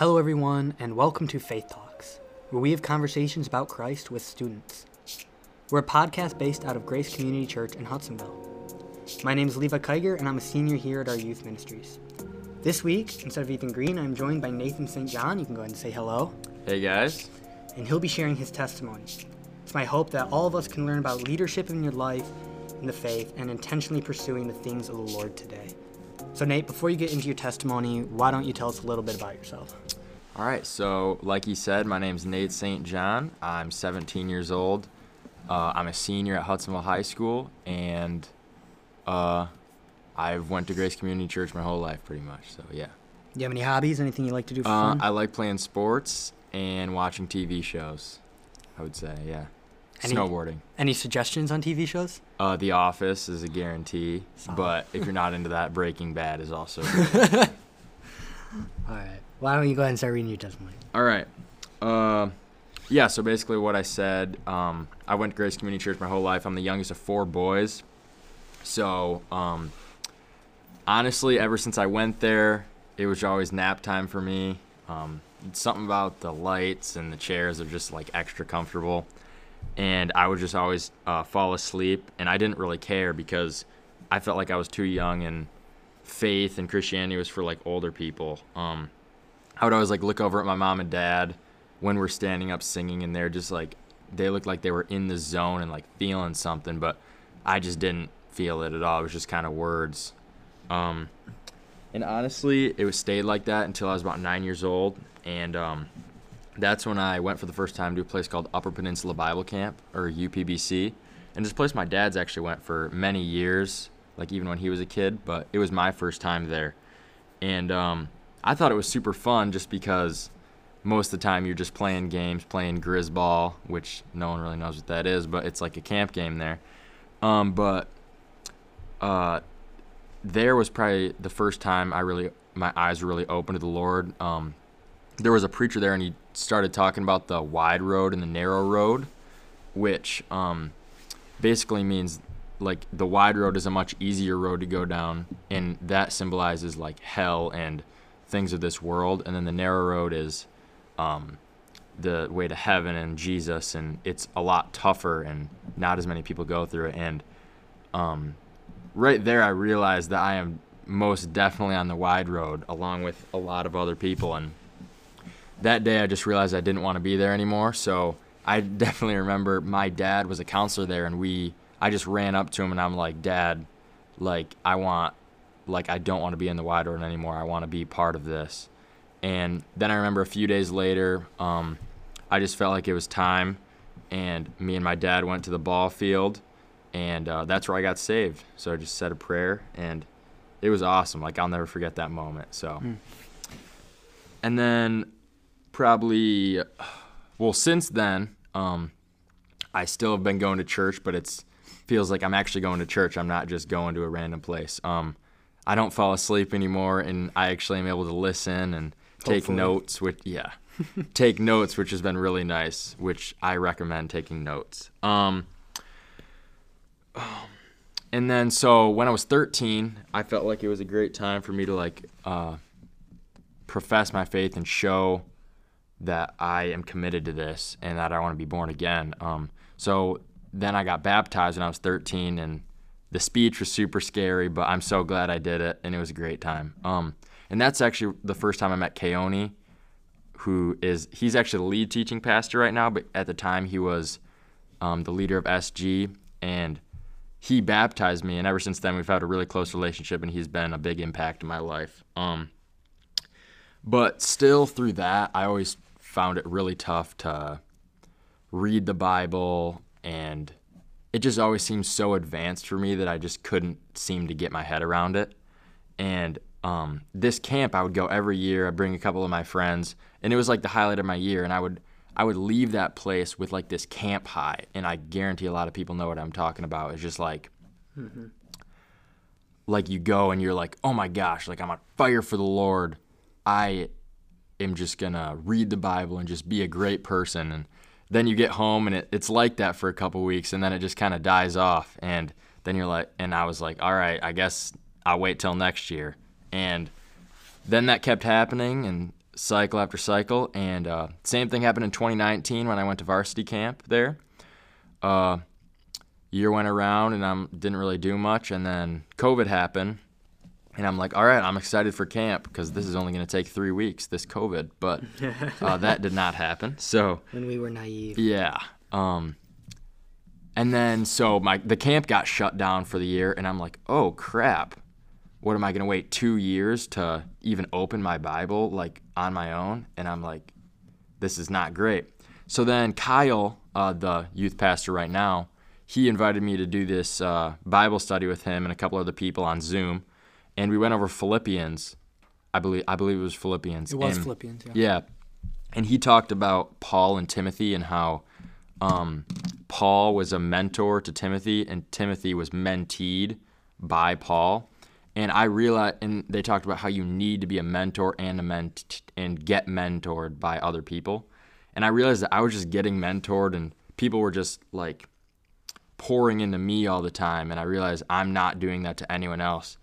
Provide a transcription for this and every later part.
Hello, everyone, and welcome to Faith Talks, where we have conversations about Christ with students. We're a podcast based out of Grace Community Church in Hudsonville. My name is Levi Kiger, and I'm a senior here at our youth ministries. This week, instead of Ethan Green, I'm joined by Nathan St. John. You can go ahead and say hello. Hey guys. And he'll be sharing his testimony. It's my hope that all of us can learn about leadership in your life, in the faith, and intentionally pursuing the things of the Lord today. So, Nate, before you get into your testimony, why don't you tell us a little bit about yourself? All right, so like he said, my name's Nate St. John. I'm 17 years old. Uh, I'm a senior at Hudsonville High School, and uh, I've went to Grace Community Church my whole life, pretty much. So yeah. Do you have any hobbies? Anything you like to do for Uh, fun? I like playing sports and watching TV shows. I would say, yeah. Any- Snowboarding. Any suggestions on TV shows? Uh, the Office is a guarantee, Solid. but if you're not into that, Breaking Bad is also. All right. Why don't you go ahead and start reading your testimony? All right. Uh, yeah, so basically what I said, um, I went to Grace Community Church my whole life. I'm the youngest of four boys. So, um, honestly, ever since I went there, it was always nap time for me. Um, something about the lights and the chairs are just like extra comfortable. And I would just always uh, fall asleep, and I didn't really care because I felt like I was too young, and faith and Christianity was for like older people. Um, I would always like look over at my mom and dad when we're standing up singing, and they're just like they looked like they were in the zone and like feeling something, but I just didn't feel it at all. It was just kind of words. Um, and honestly, it was stayed like that until I was about nine years old, and um, that's when I went for the first time to a place called Upper Peninsula Bible Camp or UPBC, and this place my dad's actually went for many years, like even when he was a kid, but it was my first time there, and um, I thought it was super fun just because most of the time you're just playing games, playing Grizzball, which no one really knows what that is, but it's like a camp game there. Um, but uh, there was probably the first time I really my eyes were really open to the Lord. Um, there was a preacher there, and he started talking about the wide road and the narrow road, which um, basically means like the wide road is a much easier road to go down, and that symbolizes like hell and things of this world, and then the narrow road is um, the way to heaven and Jesus, and it's a lot tougher, and not as many people go through it. And um, right there, I realized that I am most definitely on the wide road, along with a lot of other people. And that day, I just realized I didn't want to be there anymore. So I definitely remember my dad was a counselor there, and we, I just ran up to him and I'm like, Dad, like I want, like I don't want to be in the wide road anymore. I want to be part of this. And then I remember a few days later, um, I just felt like it was time, and me and my dad went to the ball field, and uh, that's where I got saved. So I just said a prayer, and it was awesome. Like I'll never forget that moment. So, and then probably, well, since then, um, I still have been going to church, but it's feels like I'm actually going to church. I'm not just going to a random place. Um, I don't fall asleep anymore, and I actually am able to listen and take Hopefully. notes. Which yeah, take notes, which has been really nice. Which I recommend taking notes. Um, and then so when I was 13, I felt like it was a great time for me to like uh, profess my faith and show that I am committed to this and that I want to be born again. Um, so then I got baptized when I was 13, and the speech was super scary, but I'm so glad I did it, and it was a great time. Um, and that's actually the first time I met Keone, who is he's actually the lead teaching pastor right now, but at the time he was um, the leader of SG, and he baptized me, and ever since then we've had a really close relationship, and he's been a big impact in my life. Um, but still, through that, I always found it really tough to read the Bible, and it just always seemed so advanced for me that I just couldn't seem to get my head around it. And um, this camp, I would go every year. I'd bring a couple of my friends, and it was like the highlight of my year. And I would I would leave that place with like this camp high, and I guarantee a lot of people know what I'm talking about. It's just like like you go and you're like, oh my gosh, like I'm on fire for the Lord. I am just gonna read the Bible and just be a great person. And then you get home and it, it's like that for a couple weeks, and then it just kind of dies off. And then you're like, and I was like, all right, I guess I'll wait till next year. And then that kept happening, and cycle after cycle. And uh, same thing happened in 2019 when I went to varsity camp there. Uh, year went around and I didn't really do much, and then COVID happened, and I'm like, all right, I'm excited for camp because this is only going to take three weeks, this COVID, but uh, that did not happen. So when we were naive. yeah. Um, and then so my the camp got shut down for the year, and I'm like, oh crap, what am I gonna wait two years to even open my Bible like on my own? And I'm like, this is not great. So then Kyle, uh, the youth pastor right now, he invited me to do this uh, Bible study with him and a couple other people on Zoom, and we went over Philippians. I believe I believe it was Philippians. It was and- Philippians, yeah. yeah. And he talked about Paul and Timothy and how um, Paul was a mentor to Timothy and Timothy was menteed by Paul. And I realized, and they talked about how you need to be a mentor and a ment and get mentored by other people. And I realized that I was just getting mentored and people were just like pouring into me all the time. And I realized I'm not doing that to anyone else.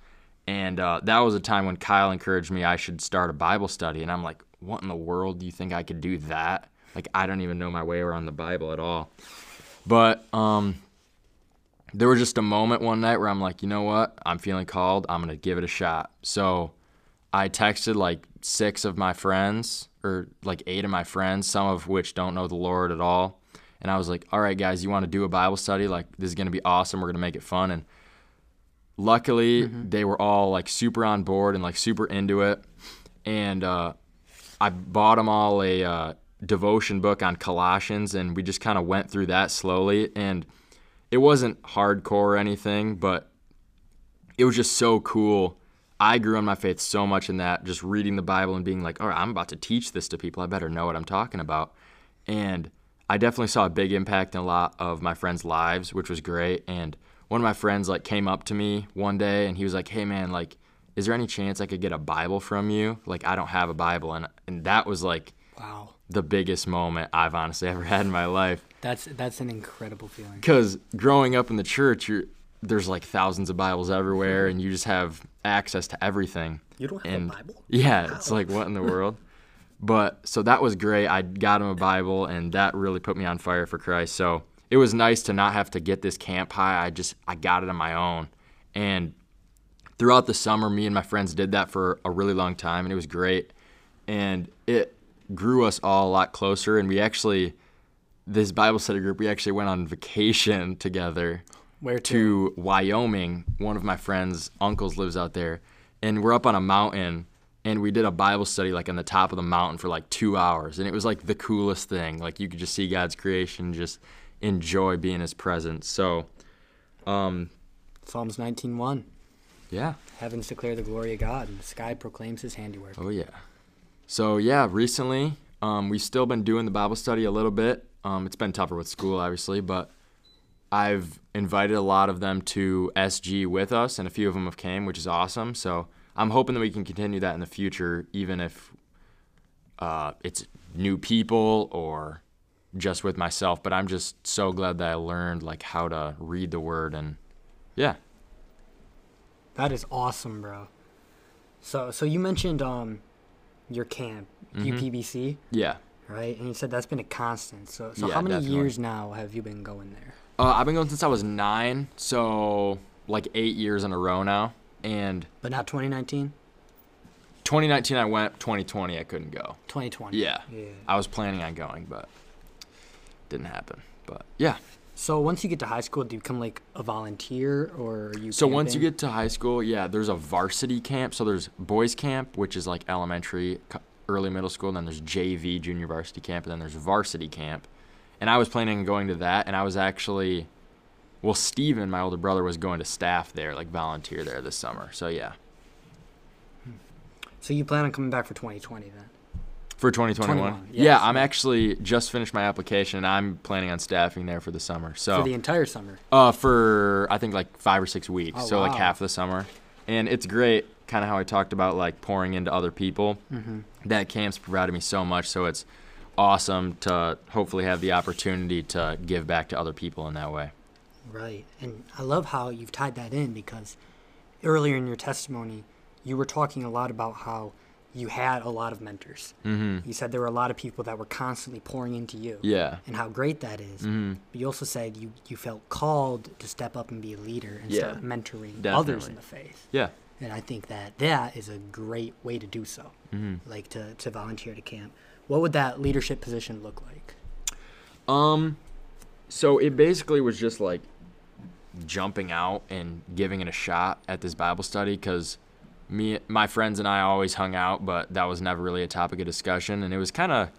And uh, that was a time when Kyle encouraged me I should start a Bible study. And I'm like, what in the world do you think I could do that? Like, I don't even know my way around the Bible at all. But um, there was just a moment one night where I'm like, you know what? I'm feeling called. I'm going to give it a shot. So I texted like six of my friends, or like eight of my friends, some of which don't know the Lord at all. And I was like, all right, guys, you want to do a Bible study? Like, this is going to be awesome. We're going to make it fun. And luckily, they were all like super on board and like super into it. And uh, I bought them all a uh, devotion book on Colossians, and we just kind of went through that slowly. And it wasn't hardcore or anything, but it was just so cool. I grew on my faith so much in that, just reading the Bible and being like, all right, I'm about to teach this to people. I better know what I'm talking about. And I definitely saw a big impact in a lot of my friends' lives, which was great. And one of my friends like came up to me one day and he was like, "Hey man, like is there any chance I could get a Bible from you? Like I don't have a Bible." And and that was like Wow. the biggest moment I've honestly ever had in my life. That's that's an incredible feeling. Because growing up in the church, you're, there's like thousands of Bibles everywhere, and you just have access to everything. You don't have And a Bible? yeah, it's like what in the world? But so that was great. I got him a Bible, and that really put me on fire for Christ. So it was nice to not have to get this camp high. I just I got it on my own, and throughout the summer, me and my friends did that for a really long time, and it was great. And it grew us all a lot closer, and we actually this Bible study group we actually went on vacation together Where to? to Wyoming. One of my friends' uncles lives out there, and we're up on a mountain, and we did a Bible study like on the top of the mountain for like two hours, and it was like the coolest thing. Like you could just see God's creation, just enjoy being His presence. So, um, Psalms 19:1. yeah, Heavens declare the glory of God, and the sky proclaims His handiwork. oh yeah. So yeah, recently um, we've still been doing the Bible study a little bit. Um, it's been tougher with school, obviously, but I've invited a lot of them to SG with us, and a few of them have came, which is awesome. So I'm hoping that we can continue that in the future, even if uh, it's new people or just with myself. But I'm just so glad that I learned like how to read the Word, and yeah, That is awesome, bro. So so you mentioned um your camp, Mm-hmm. UPBC, yeah. right? And you said that's been a constant. So so Yeah, how many definitely. years now have you been going there? Uh, I've been going since I was nine, so like eight years in a row now. And But not 2019, 2019 I went, 2020 I couldn't go. 2020. Yeah. Yeah. I was planning on going, but didn't happen. But yeah. So once you get to high school, do you become like a volunteer or are you? So once you get to high school, yeah, there's a varsity camp. So there's boys camp, which is like elementary, early middle school, and then there's JV, junior varsity camp, and then there's varsity camp. And I was planning on going to that, and I was actually, well, Steven, my older brother, was going to staff there, like volunteer there this summer. So yeah, hmm. So you plan on coming back for 2020 then? For 2021. 21, yeah. I'm actually just finished my application, and I'm planning on staffing there for the summer. So For the entire summer. Uh, for I think like five or six weeks, Oh, so like half the summer, and it's great. Kind of how I talked about like pouring into other people. Mm-hmm. That camp's provided me so much, so it's awesome to hopefully have the opportunity to give back to other people in that way. Right. And I love how you've tied that in because earlier in your testimony, you were talking a lot about how you had a lot of mentors. Mm-hmm. You said there were a lot of people that were constantly pouring into you. Yeah. And how great that is. Mm-hmm. But you also said you, you felt called to step up and be a leader and Yeah, start mentoring others in the faith. Yeah. And I think that that is a great way to do so, Mm-hmm. like to, to volunteer to camp. What would that leadership position look like? Um, so it basically was just like jumping out and giving it a shot at this Bible study because me, my friends, and I always hung out, but that was never really a topic of discussion, and it was kind of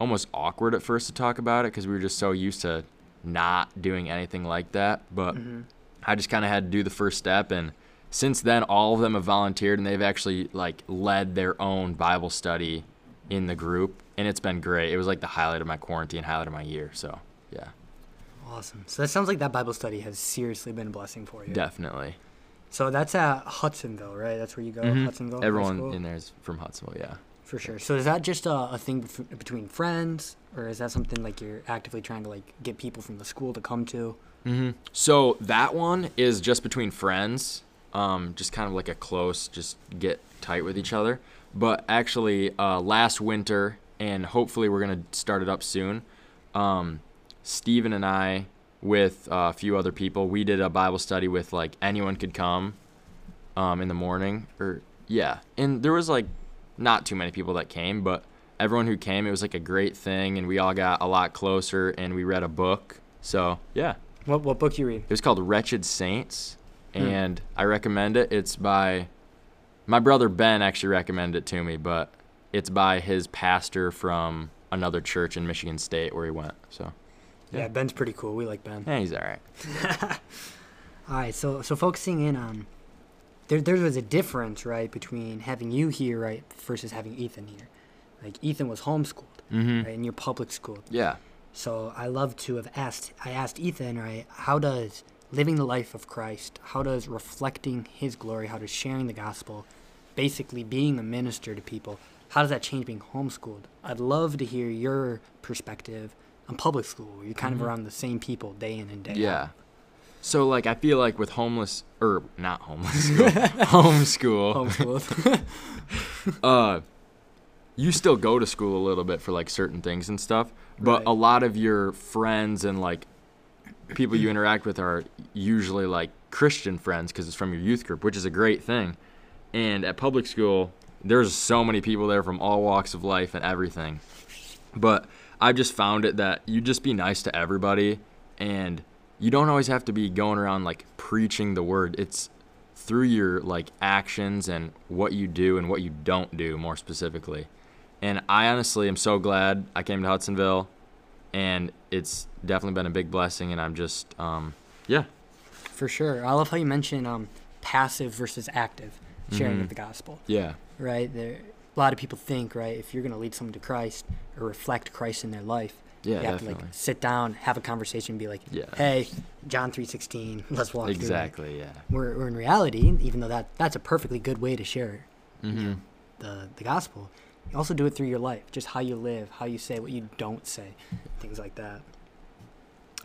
almost awkward at first to talk about it because we were just so used to not doing anything like that. But mm-hmm. I just kind of had to do the first step, and since then, all of them have volunteered, and they've actually like led their own Bible study in the group, and it's been great. It was like the highlight of my quarantine, highlight of my year. So yeah, Awesome. So that sounds like that Bible study has seriously been a blessing for you. definitely. So that's at Hudsonville, right? That's where you go, Mhm. Hudsonville. Everyone in there is from Hudsonville. Yeah. For sure. So is that just a, a thing bef- between friends, or is that something like you're actively trying to like get people from the school to come to? Mm-hmm. So that one is just between friends, um, just kind of like a close, just get tight with each other. But actually, uh, last winter, and hopefully we're gonna start it up soon. Um, Steven and I, with a few other people, we did a Bible study with like anyone could come, um, in the morning, or yeah, and there was like not too many people that came, but everyone who came, it was like a great thing, and we all got a lot closer, and we read a book. So yeah. What what book you read? It was called Wretched Saints, Hmm. and I recommend it. It's by my brother Ben. Actually, recommended it to me, but it's by his pastor from another church in Michigan State where he went. So, Yeah. Yeah. Ben's pretty cool. We like Ben. yeah, he's all right. All right, so so focusing in on there there was a difference, right, between having you here, right, versus having Ethan here. Like Ethan was homeschooled, Mm-hmm. right, and you're public schooled. Yeah. So I love to have asked I asked Ethan, right, how does living the life of Christ, how does reflecting his glory, how does sharing the gospel, basically being a minister to people, how does that change being homeschooled? I'd love to hear your perspective on public school. You're kind Mhm. of around the same people day in and day out. Yeah. So like I feel like with homeless or not homeless school, homeschool, Homeschooled. uh, you still go to school a little bit for like certain things and stuff, but Right. a lot of your friends and like people you interact with are usually like Christian friends because it's from your youth group, which is a great thing. And at public school, there's so many people there from all walks of life and everything. But I've just found it that you just be nice to everybody and you don't always have to be going around like preaching the word. It's through your like actions and what you do and what you don't do more specifically. And I honestly am so glad I came to Hudsonville and it's definitely been a big blessing and I'm just um yeah. For sure. I love how you mention um, passive versus active sharing Mhm. of the gospel, Yeah. right? There, a lot of people think, right, if you're going to lead someone to Christ or reflect Christ in their life, Yeah, you have definitely. to like sit down, have a conversation, and be like, Yeah. "Hey, John three sixteen, let's walk through it." exactly, yeah. Where, where in reality, even though that that's a perfectly good way to share Mhm. the the gospel, you also do it through your life, just how you live, how you say, what you don't say, things like that.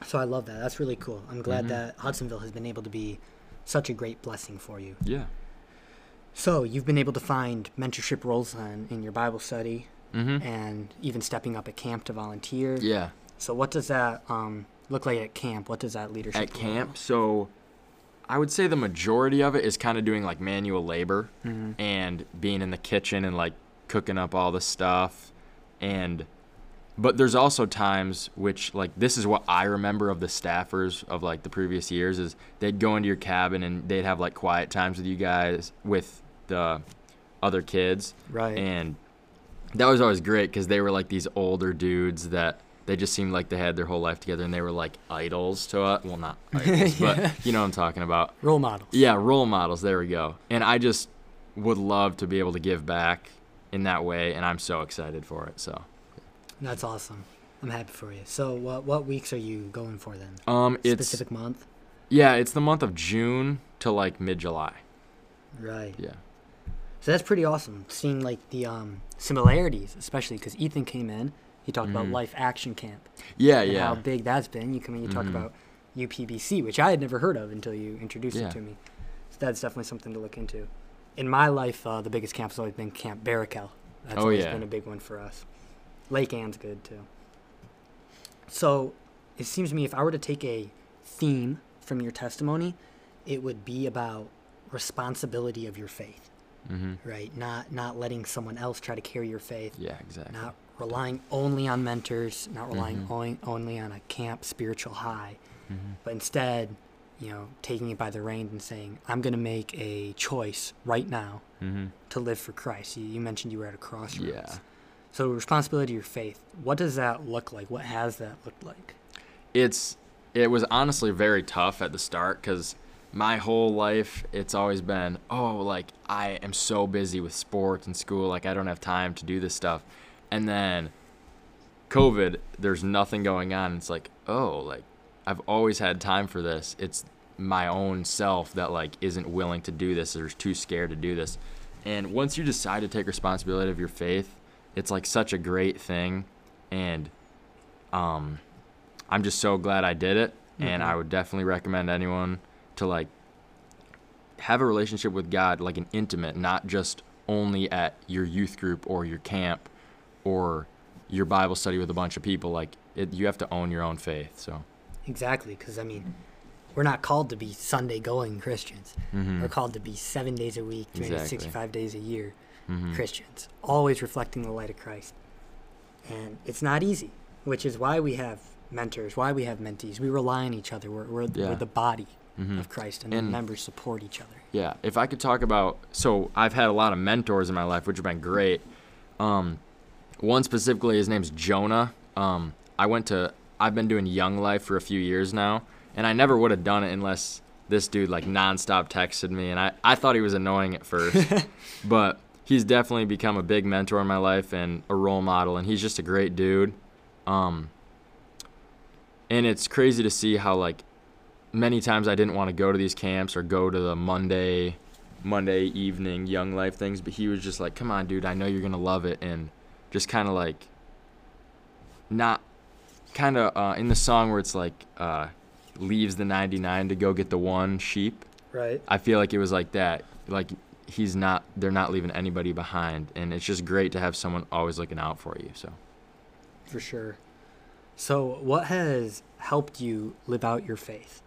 So I love that. That's really cool. I'm glad Mhm. that Hudsonville has been able to be such a great blessing for you. Yeah. So you've been able to find mentorship roles on, in your Bible study Mhm. and even stepping up at camp to volunteer. Yeah. So what does that um, look like at camp? What does that leadership At camp, so I would say the majority of it is kind of doing like manual labor Mhm. and being in the kitchen and like cooking up all the stuff and but there's also times which like this is what I remember of the staffers of like the previous years is they'd go into your cabin and they'd have like quiet times with you guys with the other kids Right. and that was always great because they were like these older dudes that they just seemed like they had their whole life together and they were like idols to us well not idols Yeah. but you know what i'm talking about Role models. yeah role models there we go and i just would love to be able to give back in that way and i'm so excited for it so That's awesome. I'm happy for you. So what what weeks are you going for then? um it's Specific month? yeah it's the month of june to like mid-july Right. yeah So that's pretty awesome. Seeing like the um, similarities, especially because Ethan came in. He talked about Mhm. Life Action Camp yeah and yeah how big that's been. You come in, you talk Mhm. about UPBC, which I had never heard of until you introduced Yeah. it to me. So that's definitely something to look into. in my life, uh, the biggest camp has always been Camp Barakel. That's Oh, always yeah. been a big one for us. Lake Ann's good too. So it seems to me if I were to take a theme from your testimony, it would be about responsibility of your faith, hmm right? Not not letting someone else try to carry your faith. Yeah, exactly. Not relying only on mentors, not relying Mhm. only, only on a camp spiritual high, hmm but instead, you know, taking it by the reins and saying, I'm going to make a choice right now hmm to live for Christ. You, you mentioned you were at a crossroads. Yeah. So, responsibility your faith, what does that look like? What has that looked like? it's it was honestly very tough at the start because my whole life it's always been oh like i am so busy with sports and school like i don't have time to do this stuff. And then covid there's nothing going on. It's like oh like i've always had time for this. It's my own self that like isn't willing to do this or is too scared to do this. And once you decide to take responsibility of your faith it's like such a great thing and um I'm just so glad I did it, and Mhm. I would definitely recommend anyone to like have a relationship with God, like an intimate, not just only at your youth group or your camp or your Bible study with a bunch of people. Like it, you have to own your own faith. So Exactly, because I mean, we're not called to be Sunday going Christians. Mhm. We're called to be seven days a week, Exactly. 365 days a year Mhm. Christians, always reflecting the light of Christ. And it's not easy, which is why we have mentors, why we have mentees. We rely on each other. We're, we're, Yeah. we're the body Mhm. of Christ, and, the members support each other. Yeah, if I could talk about, so I've had a lot of mentors in my life, which have been great. Um, one specifically, his name's Jonah. Um, I went to, I've been doing Young Life for a few years now, and I never would have done it unless this dude like nonstop texted me, and I, I thought he was annoying at first, but he's definitely become a big mentor in my life and a role model, and he's just a great dude. Um, and it's crazy to see how like many times I didn't want to go to these camps or go to the Monday Monday evening young life things, but he was just like, "Come on, dude, I know you're going to love it." And just kind of like not kind of uh, in the song where it's like uh, leaves the 99 to go get the one sheep. Right. I feel like it was like that. Like he's not they're not leaving anybody behind and it's just great to have someone always looking out for you. So For sure. So, what has helped you live out your faith?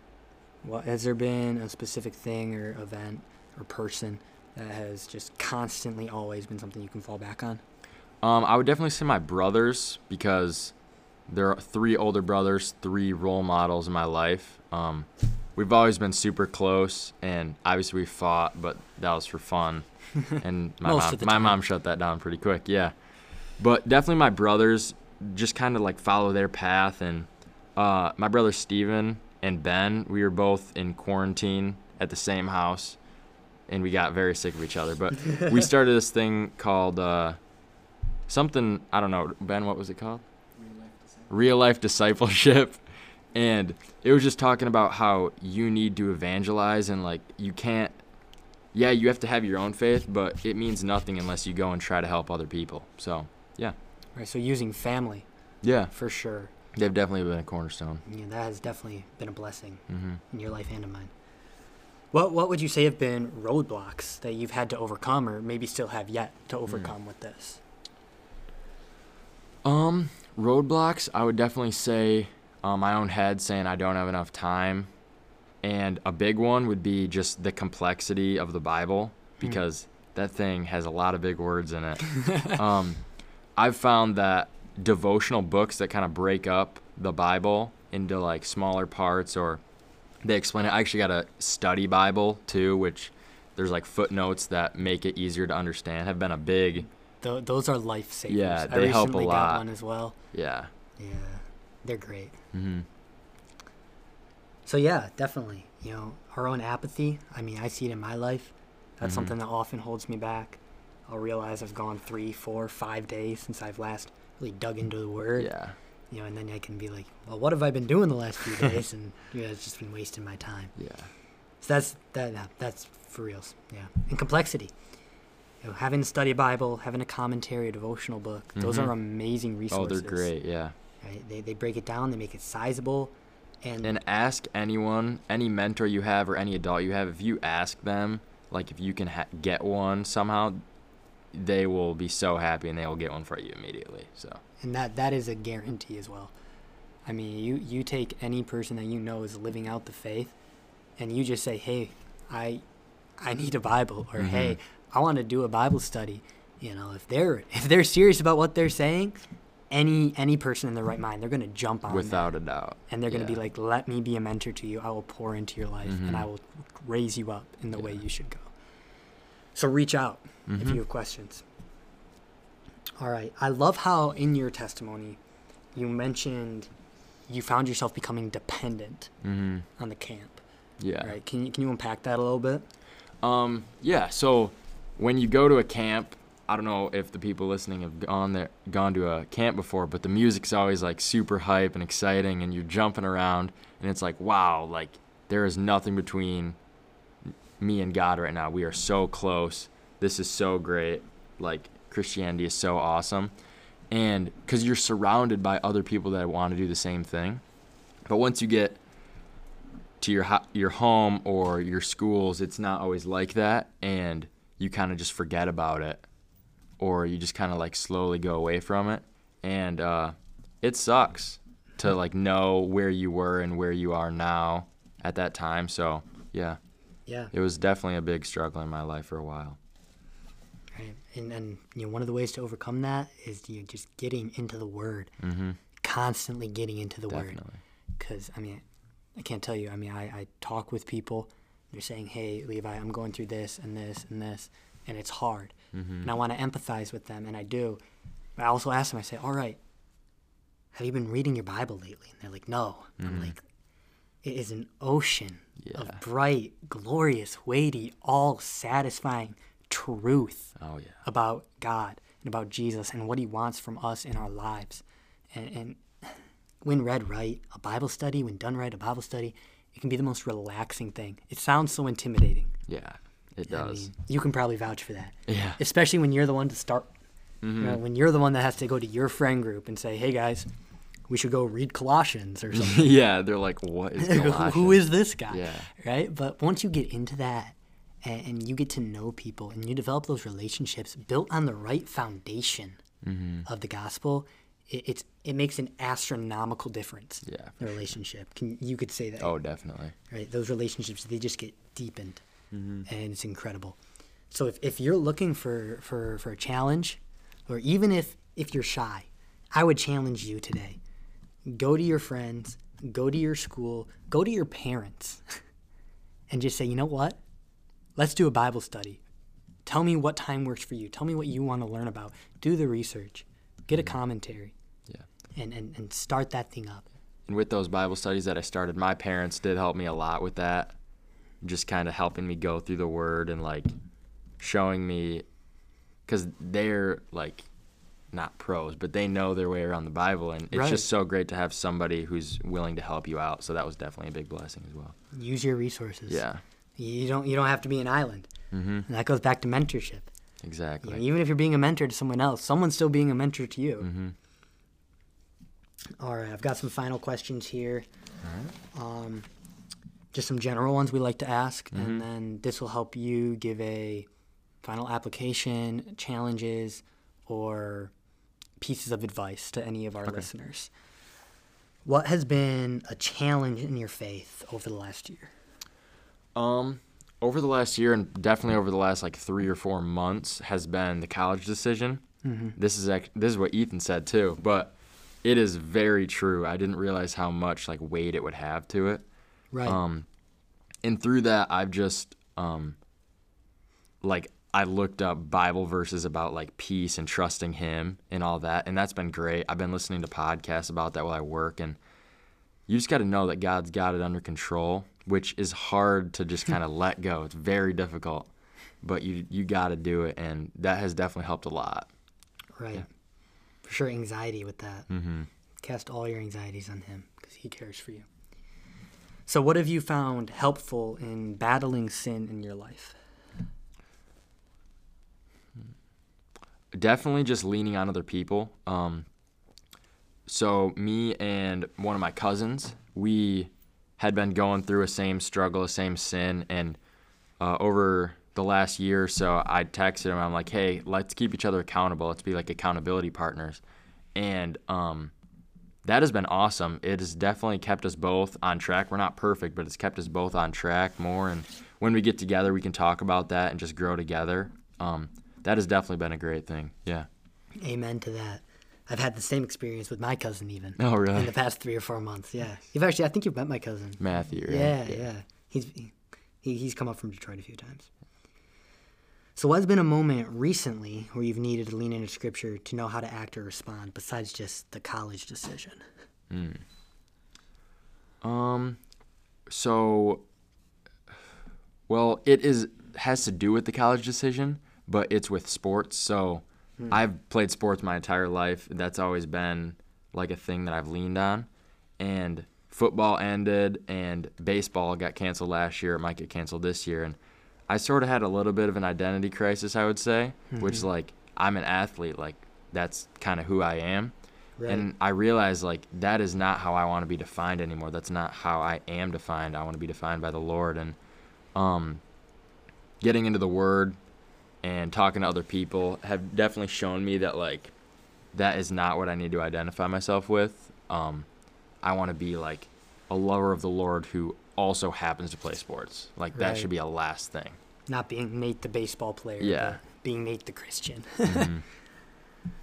What has there been a specific thing or event or person that has just constantly always been something you can fall back on? Um, I would definitely say my brothers because there are three older brothers, three role models in my life. Um, we've always been super close, and obviously we fought, but that was for fun. And my Most mom, of the my time. mom shut that down pretty quick. Yeah, but definitely my brothers just kind of like follow their path, and uh, my brother Steven and Ben, we were both in quarantine at the same house, and we got very sick of each other. But we started this thing called. Uh, something I don't know, Ben. What was it called? Real life discipleship, and it was just talking about how you need to evangelize and like you can't. Yeah, you have to have your own faith, but it means nothing unless you go and try to help other people. So yeah. Right. So, using family yeah, for sure. they've definitely been a cornerstone. Yeah, that has definitely been a blessing hmm in your life and in mine. What What would you say have been roadblocks that you've had to overcome, or maybe still have yet to overcome with this? Um, roadblocks, I would definitely say uh, my own head saying I don't have enough time. And a big one would be just the complexity of the Bible because that thing has a lot of big words in it. um, I've found that devotional books that kind of break up the Bible into like smaller parts or they explain it. I actually got a study Bible too, which there's like footnotes that make it easier to understand, have been a big, Tho- those are lifesavers. Yeah, I they help a recently lot. got one as well. yeah. Yeah, they're great. hmm So yeah, definitely. You know, our own apathy. I mean, I see it in my life. That's Mhm. something that often holds me back. I'll realize I've gone three, four, five days since I've last really dug into the word. Yeah. You know, and then I can be like, well, what have I been doing the last few days? and you know, it's just been wasting my time. Yeah. So that's that. That's for reals. Yeah, and complexity. You know, having a study Bible, having a commentary, a devotional book. Those Mhm. are amazing resources. Oh, they're great. Yeah. Right? They they break it down. They make it sizable, and, And ask anyone, any mentor you have or any adult you have, if you ask them, like if you can ha- get one somehow, they will be so happy and they will get one for you immediately. So and that that is a guarantee as well. I mean, you you take any person that you know is living out the faith, and you just say, "Hey, I I need a Bible," or Mhm. "Hey, I want to do a Bible study." You know, if they're if they're serious about what they're saying, any any person in their right mind, they're gonna jump on that, without a doubt, and they're gonna be like, "Let me be a mentor to you. I will pour into your life, and Mhm. I will raise you up in the way you should go." So reach out if Mhm. you have questions. All right. I love how in your testimony you mentioned you found yourself becoming dependent Mhm. on the camp. yeah. Right. Can you can you unpack that a little bit? Um, yeah. So when you go to a camp, I don't know if the people listening have gone there, gone to a camp before, but the music's always like super hype and exciting, and you're jumping around, and it's like, wow, like there is nothing between me and God right now. We are so close. This is so great. Like Christianity is so awesome, and because you're surrounded by other people that want to do the same thing, but once you get to your ho- your home or your schools, it's not always like that, and you kind of just forget about it, or you just kind of like slowly go away from it, and uh, it sucks to like know where you were and where you are now at that time. So yeah, Yeah. it was definitely a big struggle in my life for a while. Right. And and you know one of the ways to overcome that is you know, just getting into the Word, Mm-hmm. constantly getting into the Word. Definitely. Because I mean, I can't tell you. I mean, I, I talk with people. They're saying, "Hey, Levi, I'm going through this and this and this, and it's hard." Mm-hmm. and I want to empathize with them, and I do. But I also ask them, I say, all right, have you been reading your Bible lately? And they're like, no. I'm like, it is an ocean Yeah. of bright, glorious, weighty, all satisfying truth Oh yeah. about God and about Jesus and what He wants from us in our lives. And, and when read right, a Bible study, when done right, a Bible study, it can be the most relaxing thing. It sounds so intimidating. Yeah. It I does. mean, you can probably vouch for that yeah. especially when you're the one to start. Mhm. You know, when you're the one that has to go to your friend group and say, "Hey guys, we should go read Colossians or something." yeah. They're like, what is Who- Who Colossians?" is this guy? Yeah. Right. But once you get into that, and, and you get to know people, and you develop those relationships built on the right foundation Mm-hmm. of the gospel, it, it's it makes an astronomical difference. Yeah. The relationship, can you could say that? Oh, definitely. right? Those relationships they just get deepened, Mm-hmm. and it's incredible. So if, if you're looking for, for, for a challenge, or even if if you're shy, I would challenge you today. Go to your friends, go to your school, go to your parents, and just say, you know what? Let's do a Bible study. Tell me what time works for you. Tell me what you want to learn about. Do the research. Get a commentary. Yeah. And, and, and start that thing up. And with those Bible studies that I started, my parents did help me a lot with that. Just kind of helping me go through the word and like showing me, because they're like not pros, but they know their way around the Bible. And it's Right. just so great to have somebody who's willing to help you out. So that was definitely a big blessing as well. Use your resources. Yeah. You don't you don't have to be an island. Mm-hmm. And that goes back to mentorship. You Exactly. know, even if you're being a mentor to someone else, someone's still being a mentor to you. mm-hmm. All right, I've got some final questions here. Um, just some general ones we like to ask, Mm-hmm. and then this will help you give a final application, challenges, or pieces of advice to any of our listeners. What has been a challenge in your faith over the last year? Um, over the last year and definitely over the last like three or four months has been the college decision. Mm-hmm. This is ac- this is what Ethan said too, but it is very true. I didn't realize how much like weight it would have to it. Right. Um, and through that, I've just um, like I looked up Bible verses about like peace and trusting Him and all that, and that's been great. I've been listening to podcasts about that while I work, and you just got to know that God's got it under control, which is hard to just kind of let go. It's very difficult, but you you got to do it, and that has definitely helped a lot. right. For sure, anxiety with that. Mm-hmm. Cast all your anxieties on Him because He cares for you. So, what have you found helpful in battling sin in your life? definitely just leaning on other people. Um, so me and one of my cousins, we had been going through a same struggle, a same sin, and uh, over the last year or so, I texted him. I'm like, hey, let's keep each other accountable. Let's be like accountability partners. And um, that has been awesome. It has definitely kept us both on track. We're not perfect, but it's kept us both on track more. And when we get together, we can talk about that and just grow together. Um, that has definitely been a great thing. Yeah. Amen to that. I've had the same experience with my cousin even. Oh, really? In the past three or four months, yeah. You've actually, I think you've met my cousin. Matthew. Right? Yeah, yeah, He's he, he's come up from Detroit a few times. So, what's been a moment recently where you've needed to lean into Scripture to know how to act or respond, besides just the college decision? Mm. Um, so, well, it is has to do with the college decision, but it's with sports. So, mm. I've played sports my entire life. That's always been like a thing that I've leaned on, and football ended and baseball got canceled last year. It might get canceled this year, and I sort of had a little bit of an identity crisis, I would say, mm-hmm. which like I'm an athlete, like that's kind of who I am. Right. And I realized like that is not how I want to be defined anymore. That's not how I am defined. I want to be defined by the Lord and um getting into the word and talking to other people have definitely shown me that like that is not what I need to identify myself with. Um I want to be like a lover of the Lord who also happens to play sports. Like that should be a last thing. Not being Nate the baseball player. Yeah. being Nate the Christian. mm-hmm.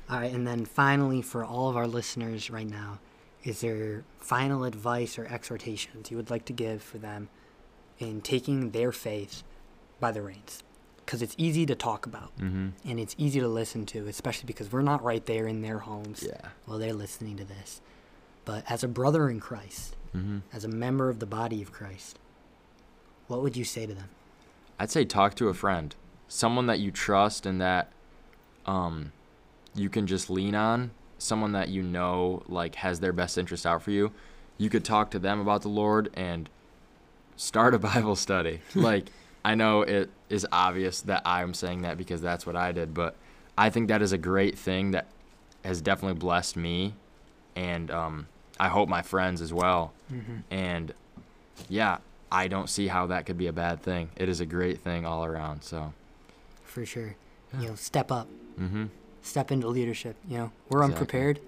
All right, and then finally, for all of our listeners right now, is there final advice or exhortations you would like to give for them in taking their faith by the reins? Because it's easy to talk about mm-hmm. and it's easy to listen to, especially because we're not right there in their homes yeah. while they're listening to this. But as a brother in Christ, mm-hmm. as a member of the body of Christ, what would you say to them? I'd say talk to a friend, someone that you trust and that um, you can just lean on, someone that you know like has their best interest out for you. You could talk to them about the Lord and start a Bible study. like I know it is obvious that I'm saying that because that's what I did, but I think that is a great thing that has definitely blessed me and um, I hope my friends as well. Mm-hmm. And yeah, I don't see how that could be a bad thing. It is a great thing all around. So for sure, yeah. you know, step up, mm-hmm. step into leadership. You know, we're exactly. unprepared.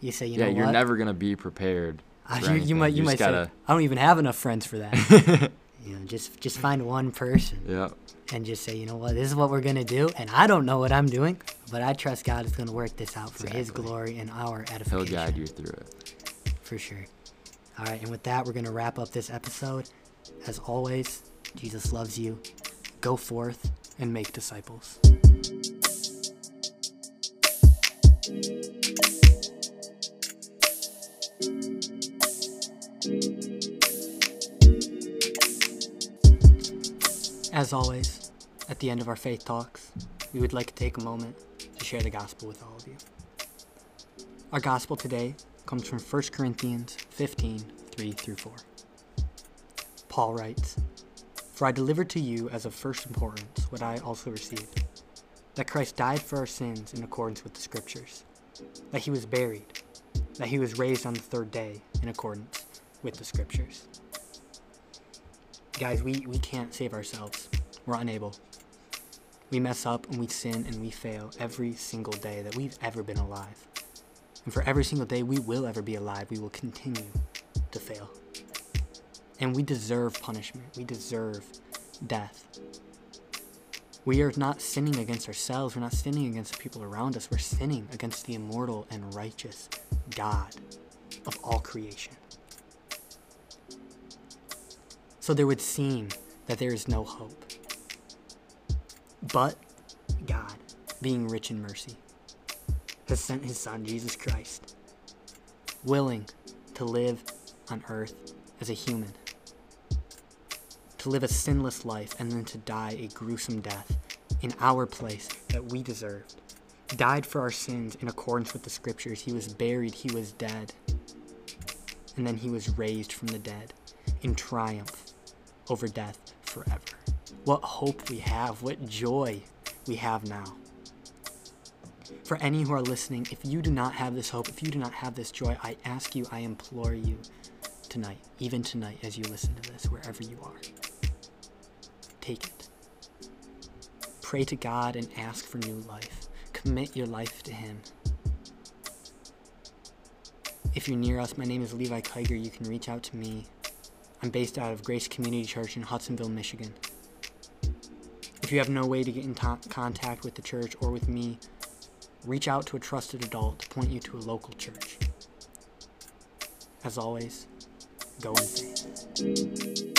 You say, you yeah, know, yeah, you're what? never gonna be prepared. Uh, you, you, might, you, you might gotta... say, I don't even have enough friends for that. you know, just just find one person. Yeah. And just say, you know what, this is what we're gonna do, and I don't know what I'm doing, but I trust God is gonna work this out for exactly. His glory and our edification. He'll guide you through it. For sure. All right, and with that, we're gonna wrap up this episode. As always, Jesus loves you. Go forth and make disciples. As always, at the end of our faith talks, we would like to take a moment to share the gospel with all of you. Our gospel today comes from 1 Corinthians 15 3 through 4. Paul writes, For I delivered to you as of first importance what I also received that Christ died for our sins in accordance with the Scriptures, that he was buried, that he was raised on the third day in accordance with the Scriptures guys, we, we can't save ourselves. We're unable. We mess up and we sin and we fail every single day that we've ever been alive. And for every single day we will ever be alive, we will continue to fail. And we deserve punishment. We deserve death. We are not sinning against ourselves. We're not sinning against the people around us. We're sinning against the immortal and righteous God of all creation. So there would seem that there is no hope. But God, being rich in mercy, has sent his Son, Jesus Christ, willing to live on earth as a human, to live a sinless life, and then to die a gruesome death in our place that we deserved. Died for our sins in accordance with the scriptures. He was buried, he was dead, and then he was raised from the dead in triumph over death forever. What hope we have, what joy we have now. For any who are listening, if you do not have this hope, if you do not have this joy, I ask you, I implore you tonight, even tonight as you listen to this, wherever you are, take it. pray to God and ask for new life. Commit your life to Him. If you're near us, my name is Levi Kiger. You can reach out to me. I'm based out of Grace Community Church in Hudsonville, Michigan. If you have no way to get in to- contact with the church or with me, reach out to a trusted adult to point you to a local church. As always, go in faith.